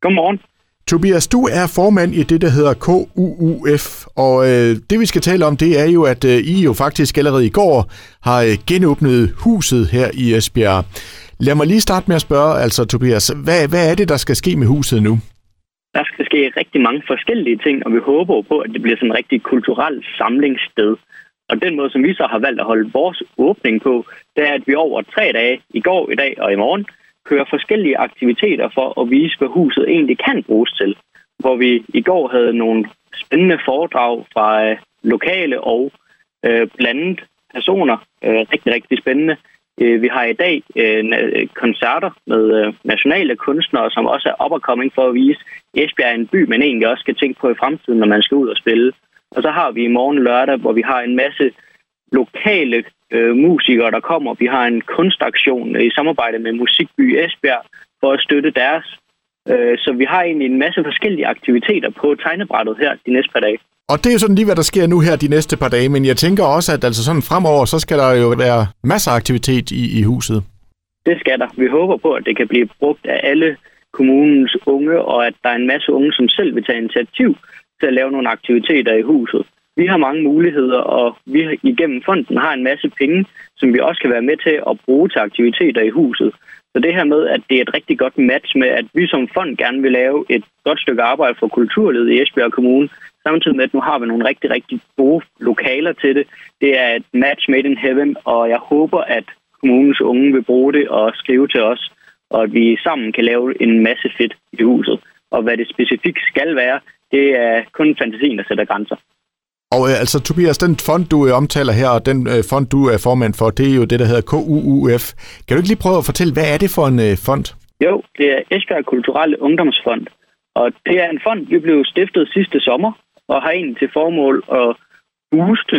Godmorgen. Tobias, du er formand i det, der hedder KUUF, og øh, det vi skal tale om, det er jo, at øh, I jo faktisk allerede i går har øh, genåbnet huset her i Esbjerg. Lad mig lige starte med at spørge, altså Tobias, hvad, hvad er det, der skal ske med huset nu? Der skal ske rigtig mange forskellige ting, og vi håber på, at det bliver sådan en rigtig kulturelt samlingssted. Og den måde, som vi så har valgt at holde vores åbning på, det er, at vi over tre dage, i går, i dag og i morgen, kører forskellige aktiviteter for at vise, hvad huset egentlig kan bruges til. Hvor vi i går havde nogle spændende foredrag fra øh, lokale og øh, blandet personer. Øh, rigtig, rigtig spændende. Øh, vi har i dag øh, øh koncerter med øh, nationale kunstnere, som også er up coming for at vise, Esbjerg er en by, man egentlig også skal tænke på i fremtiden, når man skal ud og spille. Og så har vi i morgen lørdag, hvor vi har en masse lokale øh, musikere, der kommer. Vi har en kunstaktion øh, i samarbejde med Musikby Esbjerg for at støtte deres. Øh, så vi har egentlig en masse forskellige aktiviteter på tegnebrættet her de næste par dage. Og det er jo sådan lige, hvad der sker nu her de næste par dage, men jeg tænker også, at altså sådan fremover, så skal der jo være masser af aktivitet i, i huset. Det skal der. Vi håber på, at det kan blive brugt af alle kommunens unge, og at der er en masse unge, som selv vil tage initiativ til at lave nogle aktiviteter i huset. Vi har mange muligheder, og vi igennem fonden har en masse penge, som vi også kan være med til at bruge til aktiviteter i huset. Så det her med, at det er et rigtig godt match med, at vi som fond gerne vil lave et godt stykke arbejde for kulturlivet i Esbjerg Kommune, samtidig med, at nu har vi nogle rigtig, rigtig gode lokaler til det. Det er et match made in heaven, og jeg håber, at kommunens unge vil bruge det og skrive til os, og at vi sammen kan lave en masse fedt i huset. Og hvad det specifikt skal være, det er kun fantasien, der sætter grænser. Og øh, altså Tobias, den fond, du øh, omtaler her, og den øh, fond, du er formand for, det er jo det, der hedder KUUF. Kan du ikke lige prøve at fortælle, hvad er det for en øh, fond? Jo, det er Esbjerg Kulturelle Ungdomsfond. Og det er en fond, vi blev stiftet sidste sommer, og har egentlig til formål at booste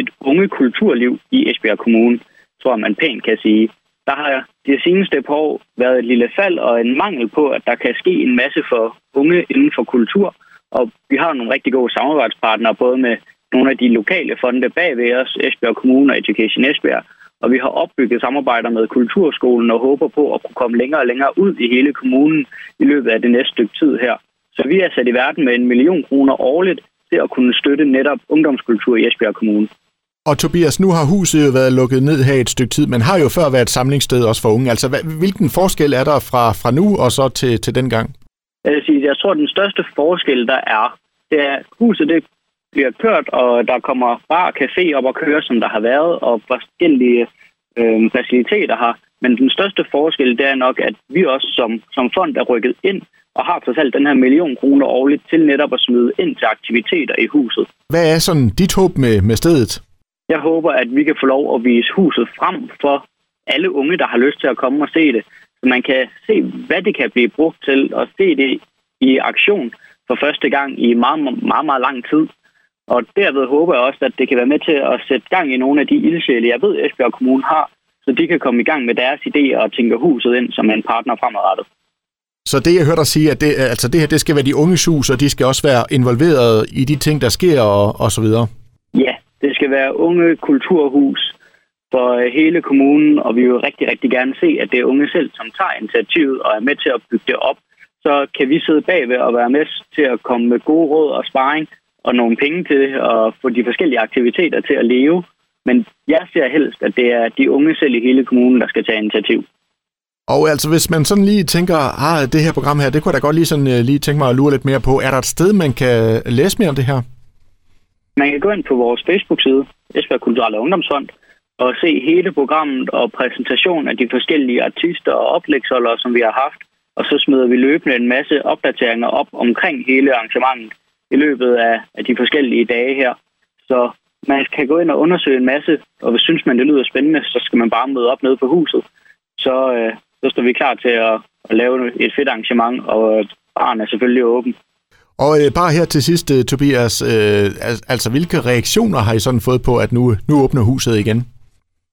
et unge kulturliv i Esbjerg Kommune, tror man pænt kan sige. Der har de seneste par år været et lille fald og en mangel på, at der kan ske en masse for unge inden for kultur – og vi har nogle rigtig gode samarbejdspartnere, både med nogle af de lokale fonde bagved os, Esbjerg Kommune og Education Esbjerg. Og vi har opbygget samarbejder med Kulturskolen og håber på at kunne komme længere og længere ud i hele kommunen i løbet af det næste stykke tid her. Så vi er sat i verden med en million kroner årligt til at kunne støtte netop ungdomskultur i Esbjerg Kommune. Og Tobias, nu har huset jo været lukket ned her et stykke tid, men har jo før været et samlingssted også for unge. Altså, hvilken forskel er der fra, fra nu og så til, til den gang? Jeg, vil sige, jeg tror, at den største forskel, der er, det er, at huset det bliver kørt, og der kommer bar café op og køre, som der har været, og forskellige øh, faciliteter har. Men den største forskel, det er nok, at vi også som, som fond er rykket ind og har trods alt den her million kroner årligt til netop at smide ind til aktiviteter i huset. Hvad er sådan dit håb med, med stedet? Jeg håber, at vi kan få lov at vise huset frem for alle unge, der har lyst til at komme og se det. Så man kan se, hvad det kan blive brugt til, og se det i aktion for første gang i meget, meget, meget lang tid. Og derved håber jeg også, at det kan være med til at sætte gang i nogle af de ildsjæle, jeg ved, Esbjerg Kommune har, så de kan komme i gang med deres idéer og tænke huset ind som en partner fremadrettet. Så det, jeg hørte dig sige, at det, altså det her det skal være de unge hus, og de skal også være involveret i de ting, der sker og, og så videre? Ja, det skal være unge kulturhus, for øh, hele kommunen, og vi vil rigtig, rigtig gerne se, at det er unge selv, som tager initiativet og er med til at bygge det op. Så kan vi sidde bagved og være med til at komme med gode råd og sparring og nogle penge til at få de forskellige aktiviteter til at leve. Men jeg ser helst, at det er de unge selv i hele kommunen, der skal tage initiativ. Og altså, hvis man sådan lige tænker, ah, det her program her, det kunne da godt lige, sådan, øh, lige tænke mig at lure lidt mere på. Er der et sted, man kan læse mere om det her? Man kan gå ind på vores Facebook-side, Esbjerg Kulturelle Ungdomsfond, og se hele programmet og præsentationen af de forskellige artister og oplægsholdere, som vi har haft. Og så smider vi løbende en masse opdateringer op omkring hele arrangementet i løbet af, af de forskellige dage her. Så man kan gå ind og undersøge en masse, og hvis synes man, det lyder spændende, så skal man bare møde op nede på huset. Så, øh, så står vi klar til at, at lave et fedt arrangement, og øh, baren er selvfølgelig åben. Og øh, bare her til sidst, øh, Tobias, øh, altså hvilke reaktioner har I sådan fået på, at nu, nu åbner huset igen?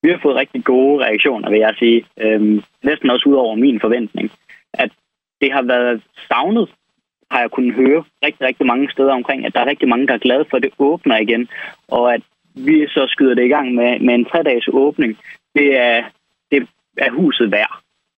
Vi har fået rigtig gode reaktioner, vil jeg sige. Øhm, næsten også ud over min forventning. At det har været savnet, har jeg kunnet høre rigtig, rigtig mange steder omkring, at der er rigtig mange, der er glade for, at det åbner igen. Og at vi så skyder det i gang med, med en tre-dages åbning, det er, det er huset værd.